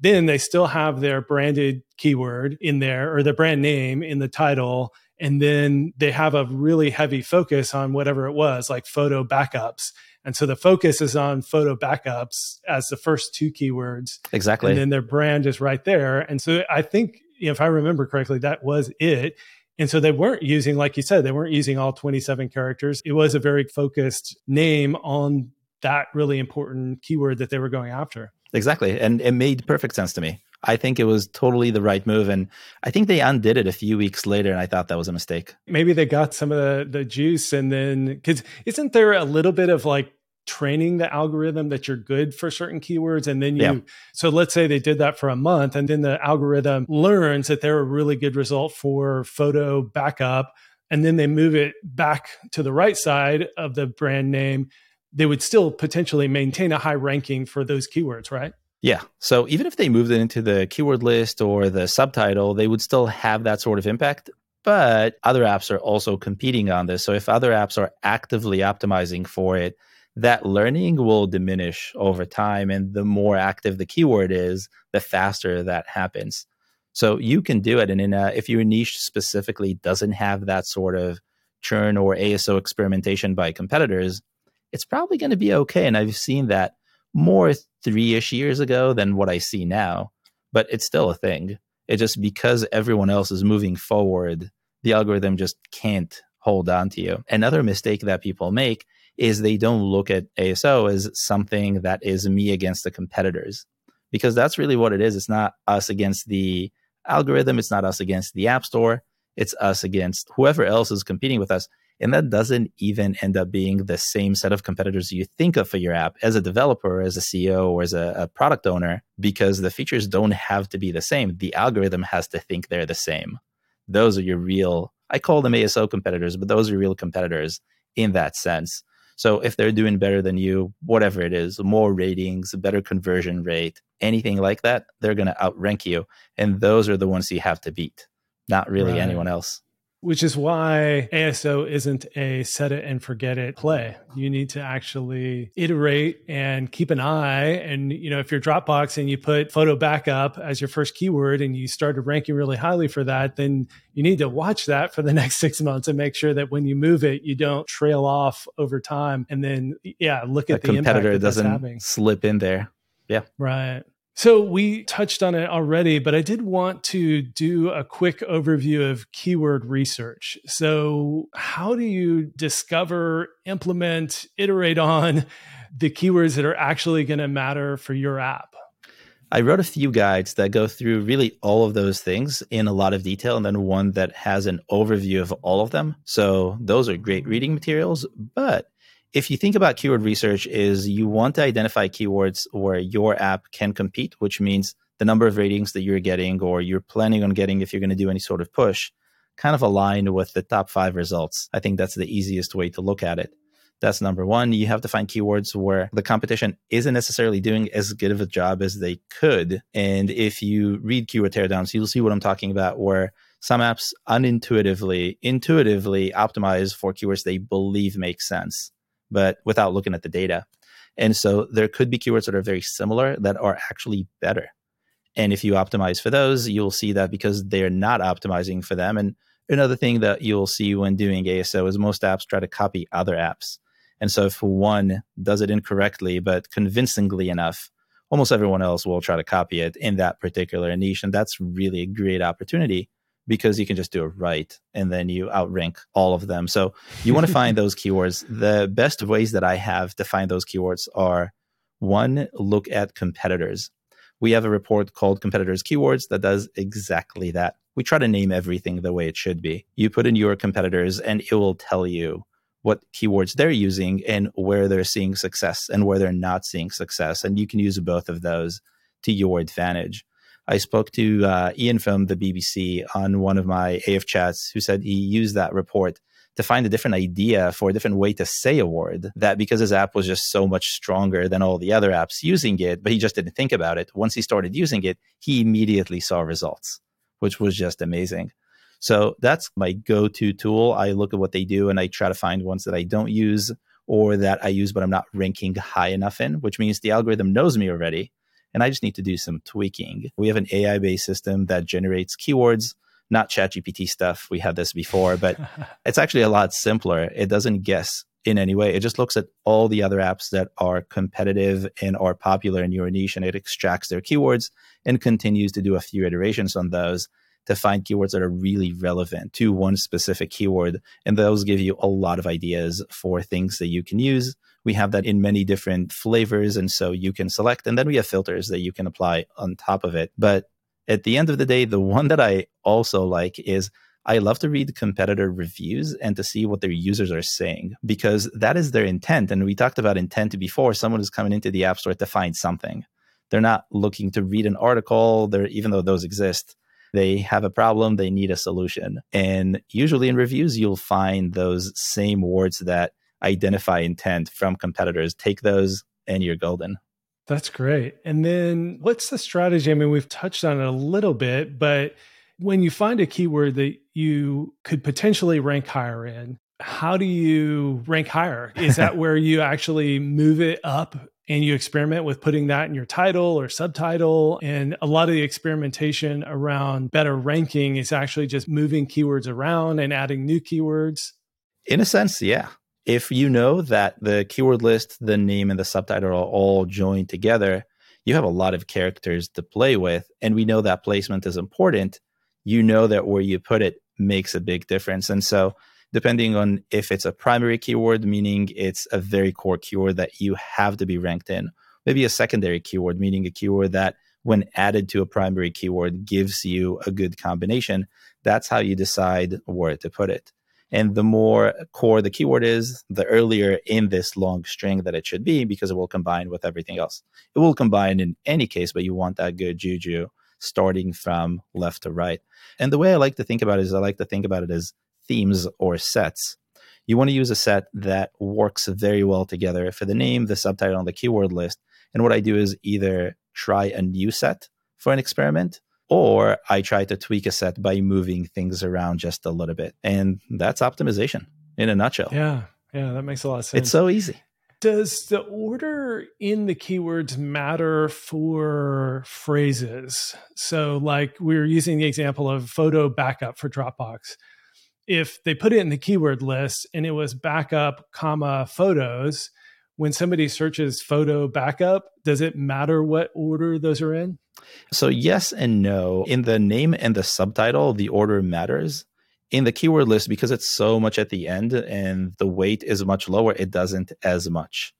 then they still have their branded keyword in there or the brand name in the title and then they have a really heavy focus on whatever it was like photo backups. And so the focus is on photo backups as the first two keywords. Exactly. And then their brand is right there. And so i think if i remember correctly that was it. And so they weren't using like you said they weren't using all 27 characters. It was a very focused name on that really important keyword that they were going after. Exactly. And it made perfect sense to me I think it was totally the right move. And I think they undid it a few weeks later. And I thought that was a mistake. Maybe they got some of the, the juice. And then, because isn't there a little bit of like training the algorithm that you're good for certain keywords? And then you, yeah. so let's say they did that for a month. And then the algorithm learns that they're a really good result for photo backup. And then they move it back to the right side of the brand name. They would still potentially maintain a high ranking for those keywords, right? Yeah. So even if they moved it into the keyword list or the subtitle, they would still have that sort of impact. But other apps are also competing on this. So if other apps are actively optimizing for it, that learning will diminish over time. And the more active the keyword is, the faster that happens. So you can do it. And in a, if your niche specifically doesn't have that sort of churn or ASO experimentation by competitors, it's probably going to be okay. And I've seen that more three ish years ago than what I see now, but it's still a thing. It just because everyone else is moving forward, the algorithm just can't hold on to you. Another mistake that people make is they don't look at ASO as something that is me against the competitors because that's really what it is. It's not us against the algorithm, it's not us against the App Store, it's us against whoever else is competing with us. And that doesn't even end up being the same set of competitors you think of for your app as a developer, as a CEO, or as a, a, product owner, because the features don't have to be the same. The algorithm has to think they're the same. Those are your real, I call them ASO competitors, but those are real competitors in that sense. So if they're doing better than you, whatever it is, more ratings, better conversion rate, anything like that, they're going to outrank you. And those are the ones you have to beat, not really right. anyone else which is why ASO isn't a set it and forget it play. You need to actually iterate and keep an eye. And, you know, if you're Dropbox and you put photo backup as your first keyword and you started ranking really highly for that, then you need to watch that for the [LAUGHS] next six months and make sure that when you move it, you don't trail off over time. And then, yeah, look at the, the competitor doesn't slip in there. Yeah. Right. So we touched on it already, but I did want to do a quick overview of keyword research. So, how do you discover, implement, iterate on the keywords that are actually going to matter for your app? I wrote a few guides that go through really all of those things in a lot of detail, and then one that has an overview of all of them. So, those are great reading materials, but if you think about keyword research is you want to identify keywords where your app can compete which means the number of ratings that you're getting or you're planning on getting if you're going to do any sort of push kind of align with the top five results i think that's the easiest way to look at it That's number one. You have to find keywords where the competition isn't necessarily doing as good of a job as they could. And if you read keyword teardowns, you'll see what I'm talking about, where some apps unintuitively, intuitively optimize for keywords they believe make sense, but without looking at the data. And so there could be keywords that are very similar that are actually better. And if you optimize for those, you'll see that because they're not optimizing for them. And another thing that you'll see when doing ASO is most apps try to copy other apps. And so if one does it incorrectly, but convincingly enough, almost everyone else will try to copy it in that particular niche. And that's really a great opportunity because you can just do it right and then you outrank all of them. So you want to find [LAUGHS] those keywords. The best ways that I have to find those keywords are one, look at competitors. We have a report called Competitors Keywords that does exactly that. We try to name everything the way it should be. You put in your competitors and it will tell you what keywords they're using and where they're seeing success and where they're not seeing success. And you can use both of those to your advantage. I spoke to uh, Ian from the BBC on one of my AF chats who said he used that report to find a different idea for a different way to say a word. That because his app was just so much stronger than all the other apps using it, but he just didn't think about it. Once he started using it, he immediately saw results, which was just amazing. So that's my go to tool. I look at what they do and I try to find ones that I don't use or that I use, but I'm not ranking high enough in, which means the algorithm knows me already and I just need to do some tweaking. We have an AI based system that generates keywords, not ChatGPT stuff. We had this before, but [LAUGHS] it's actually a lot simpler. It doesn't guess in any way. It just looks at all the other apps that are competitive and are popular in your niche and it extracts their keywords and continues to do a few iterations on those to find keywords that are really relevant to one specific keyword. And those give you a lot of ideas for things that you can use we have that in many different flavors. And so you can select, and then we have filters that you can apply on top of it. But at the end of the day, the one that I also like is I love to read competitor reviews and to see what their users are saying because that is their intent. And we talked about intent before. Someone is coming into the App Store to find something. They're not looking to read an article. They're even though those exist, they have a problem. They need a solution. And usually in reviews, you'll find those same words that identify intent from competitors. Take those and you're golden. That's great. And then what's the strategy? I mean, we've touched on it a little bit, but when you find a keyword that you could potentially rank higher in, how do you rank higher? Is that [LAUGHS] where you actually move it up and you experiment with putting that in your title or subtitle? And a lot of the experimentation around better ranking is actually just moving keywords around and adding new keywords. In a sense, yeah if you know that the keyword list, the name, and the subtitle are all joined together, you have a lot of characters to play with. And we know that placement is important. You know that where you put it makes a big difference. And so, depending on if it's a primary keyword, meaning it's a very core keyword that you have to be ranked in, maybe a secondary keyword, meaning a keyword that when added to a primary keyword gives you a good combination, that's how you decide where to put it. And the more core the keyword is, the earlier in this long string that it should be because it will combine with everything else. It will combine in any case, but you want that good juju starting from left to right. And the way I like to think about it is I like to think about it as themes or sets. You want to use a set that works very well together for the name, the subtitle, and the keyword list. And what I do is either try a new set for an experiment or I try to tweak a set by moving things around just a little bit. And that's optimization in a nutshell. Yeah. Yeah. That makes a lot of sense. It's so easy. Does the order in the keywords matter for phrases? So, like we are using the example of photo backup for Dropbox. If they put it in the keyword list and it was backup, comma, photos, when somebody searches photo backup, does it matter what order those are in? So, yes and no. In the name and the subtitle, the order matters. In the keyword list, because it's so much at the end and the weight is much lower, it doesn't as much.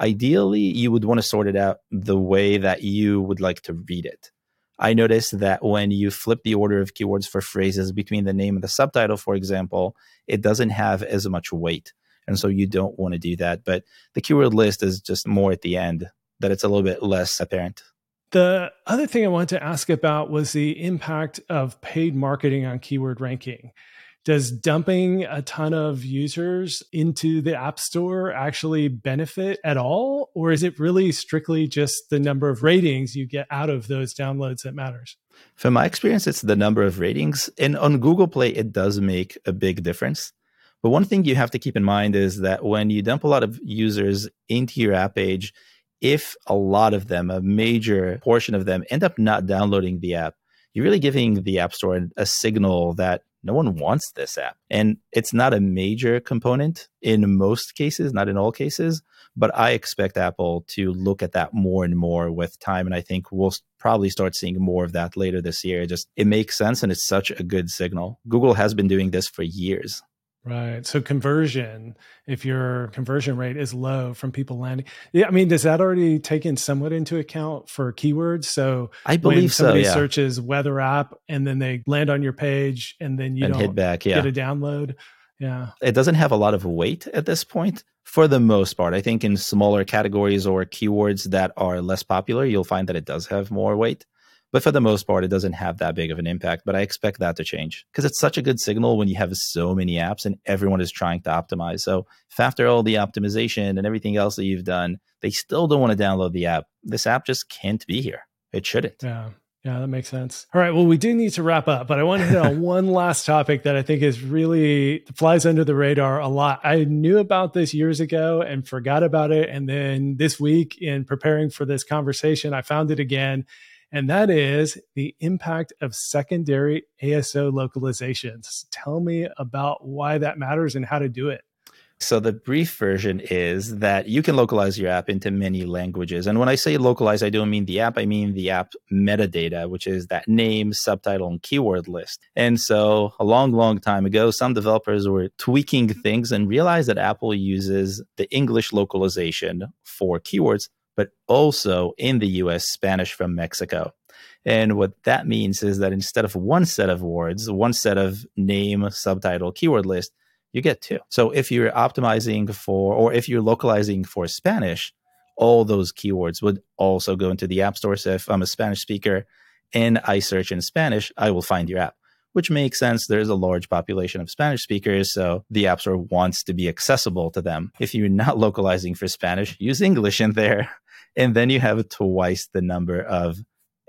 Ideally, you would want to sort it out the way that you would like to read it. I noticed that when you flip the order of keywords for phrases between the name and the subtitle, for example, it doesn't have as much weight. And so you don't want to do that. But the keyword list is just more at the end, that it's a little bit less apparent. The other thing I wanted to ask about was the impact of paid marketing on keyword ranking. does dumping a ton of users into the App Store actually benefit at all? Or is it really strictly just the number of ratings you get out of those downloads that matters? From my experience, it's the number of ratings. And on Google Play, it does make a big difference. But one thing you have to keep in mind is that when you dump a lot of users into your app page, if a lot of them, a major portion of them, end up not downloading the app, you're really giving the App Store a signal that no one wants this app. And it's not a major component in most cases, not in all cases, but I expect Apple to look at that more and more with time. And I think we'll probably start seeing more of that later this year. It just it makes sense and it's such a good signal. Google has been doing this for years. Right. So conversion, if your conversion rate is low from people landing, yeah, I mean, does that already take in somewhat into account for keywords? So I believe when somebody so, yeah. searches weather app and then they land on your page and then you and don't hit back, yeah. get a download. Yeah. It doesn't have a lot of weight at this point for the most part. I think in smaller categories or keywords that are less popular, you'll find that it does have more weight. But for the most part, it doesn't have that big of an impact. But I expect that to change because it's such a good signal when you have so many apps and everyone is trying to optimize. So if after all the optimization and everything else that you've done, they still don't want to download the app, this app just can't be here. It shouldn't. Yeah. Yeah, that makes sense. All right. Well, we do need to wrap up, but I want to hit on [LAUGHS] one last topic that I think is really flies under the radar a lot. I knew about this years ago and forgot about it. And then this week, in preparing for this conversation, I found it again and that is the impact of secondary ASO localizations. Tell me about why that matters and how to do it. So, the brief version is that you can localize your app into many languages. And when I say localize, I don't mean the app, I mean the app metadata, which is that name, subtitle, and keyword list. And so, a long, long time ago, some developers were tweaking things and realized that Apple uses the English localization for keywords but also in the US, Spanish from Mexico. And what that means is that instead of one set of words, one set of name, subtitle, keyword list, you get two. So if you're optimizing for, or if you're localizing for Spanish, all those keywords would also go into the App Store. So if I'm a Spanish speaker and I search in Spanish, I will find your app, which makes sense. There's a large population of Spanish speakers, so the App Store wants to be accessible to them. If you're not [LAUGHS] localizing for Spanish, use English in there and then you have twice the number of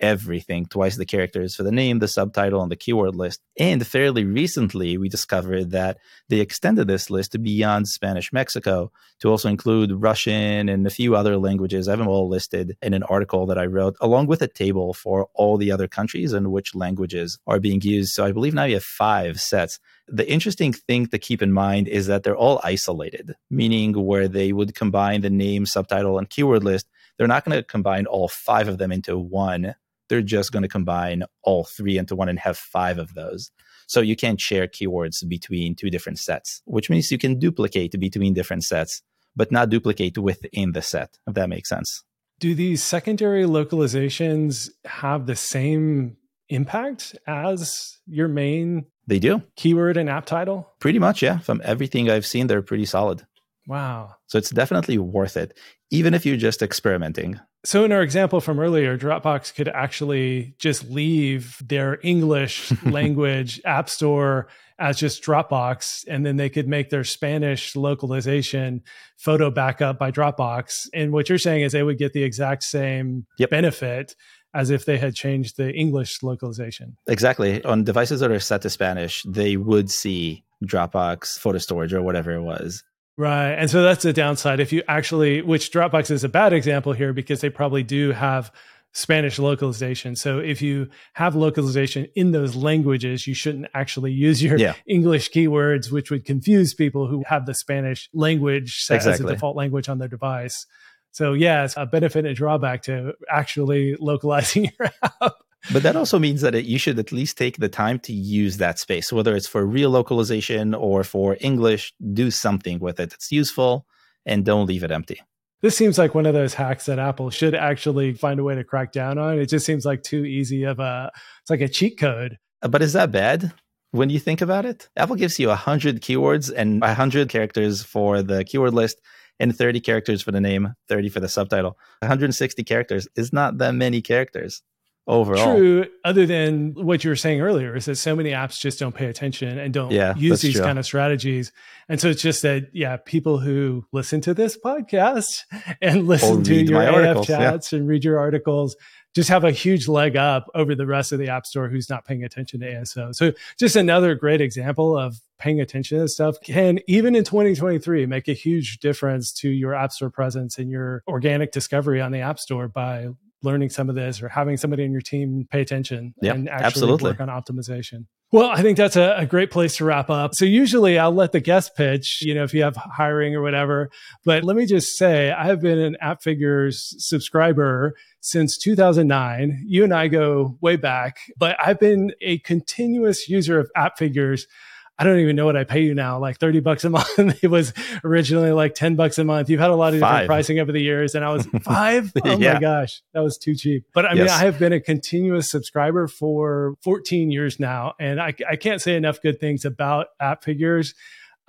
everything, twice the characters for the name, the subtitle, and the keyword list. And fairly recently, we discovered that they extended this list beyond Spanish Mexico to also include Russian and a few other languages. I have them all listed in an article that I wrote, along with a table for all the other countries and which languages are being used. So I believe now you have five sets. The interesting thing to keep in mind is that they're all isolated, meaning where they would combine the name, subtitle, and keyword list. They're not going to combine all five of them into one. They're just going to combine all three into one and have five of those. So you can't share keywords between two different sets, which means you can duplicate between different sets, but not duplicate within the set, if that makes sense. Do these secondary localizations have the same impact as your main they do. keyword and app title? Pretty much yeah. From everything i've seen they're pretty solid wow so it's definitely worth it even if you're just experimenting so, in our example from earlier, Dropbox could actually just leave their English [LAUGHS] language app store as just Dropbox, and then they could make their Spanish localization photo backup by Dropbox. And what you're saying is they would get the exact same yep. benefit as if they had changed the English localization. Exactly. On devices that are set to Spanish, they would see Dropbox photo storage or whatever it was Right. And so that's the downside. If you actually, which Dropbox is a bad example here because they probably do have Spanish localization. So if you have localization in those languages, you shouldn't actually use your yeah. English keywords, which would confuse people who have the Spanish language exactly. as a default language on their device. So yeah, it's a benefit and a drawback to actually localizing [LAUGHS] your app. But that also means that it, you should at least take the time to use that space, whether it's for real localization or for English, do something with it. It's useful and don't leave it empty. This seems like one of those hacks that Apple should actually find a way to crack down on. It just seems like too easy of a, it's like a cheat code. Uh, but is that bad? When you think about it, Apple gives you 100 keywords and 100 characters for the keyword list and 30 characters for the name, 30 for the subtitle. 160 characters is not that many characters overall. True. Other than what you were saying earlier, is that so many apps just don't pay attention and don't Yeah, use these true. kind of strategies. And so it's just that, yeah, people who listen to this podcast [LAUGHS] and listen to your AF articles, yeah. chats and read your articles just have a huge leg up over the rest of the app store who's not paying attention to ASO. So just another great example of paying attention to stuff can even in 2023 make a huge difference to your app store presence and your organic discovery on the app store by learning some of this or having somebody in your team pay attention Yep, and actually absolutely. work on optimization. Well, I think that's a, a great place to wrap up. So usually I'll let the guest pitch, you know, if you have hiring or whatever. But let me just say, I have been an Appfigures subscriber since 2009. You and I go way back, but I've been a continuous user of Appfigures. I don't even know what I pay you now, like 30 bucks a [LAUGHS] month. it was originally like 10 bucks a month. You've had a lot of different Five. pricing over the years, and I was [LAUGHS] five. Oh Yeah. my gosh, that was too cheap. But I mean, I have been a continuous subscriber for 14 years now, and I, I can't say enough good things about Appfigures.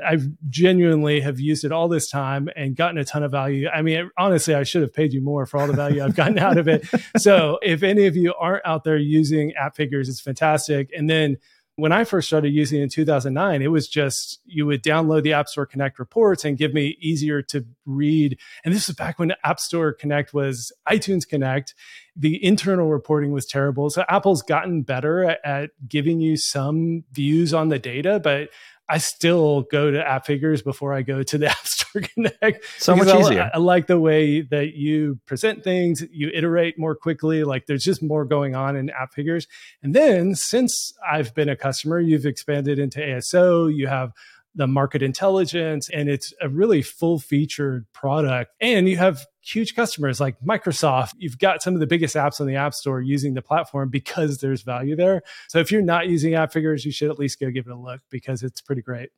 I genuinely have used it all this time and gotten a ton of value. I mean, honestly, I should have paid you more for all the value I've gotten out of it. [LAUGHS] So, if any of you aren't out there using Appfigures, it's fantastic. And then when I first started using it in 2009, it was just you would download the App Store Connect reports and give me easier to read. And this was back when App Store Connect was iTunes Connect. The internal reporting was terrible. So Apple's gotten better at, at giving you some views on the data, but I still go to Appfigures before I go to the [LAUGHS] App Store Connect. So much Because I- easier. I, like the way that you present things, you iterate more quickly. Like there's just more going on in Appfigures. And then since I've been a customer, you've expanded into ASO, you have the market intelligence, and it's a really full featured product. And you have huge customers like Microsoft. You've got some of the biggest apps on the App Store using the platform because there's value there. So if you're not using Appfigures, you should at least go give it a look because it's pretty great.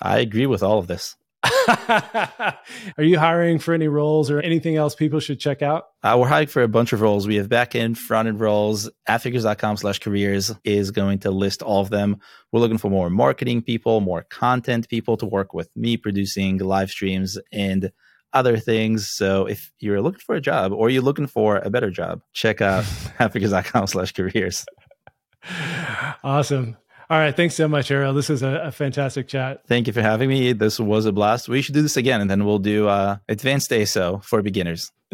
I agree with all of this. Are you hiring for any roles or anything else people should check out? Uh, we're hiring for a bunch of roles. We have back end, front end roles. Appfigures.com slash careers is going to list all of them. We're looking for more marketing people, more content people to work with me producing live streams and other things. So if you're looking for a job or you're looking for a better job, check out [LAUGHS] appfigures.com slash careers. Awesome. All right. Thanks so much, Ariel. This was a, a fantastic chat. Thank you for having me. This was a blast. We should do this again and then we'll do uh, advanced ASO for beginners. [LAUGHS]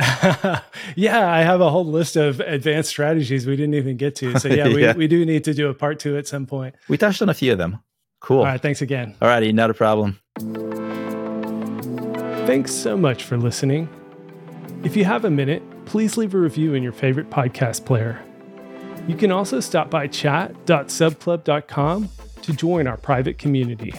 yeah, I have a whole list of advanced strategies we didn't even get to. So, yeah, we, [LAUGHS] Yeah. we do need to do a part two at some point. We touched on a few of them. Cool. All right. Thanks again. Alrighty, not a problem. Thanks so much for listening. If you have a minute, please leave a review in your favorite podcast player. You can also stop by chat.subclub.com to join our private community.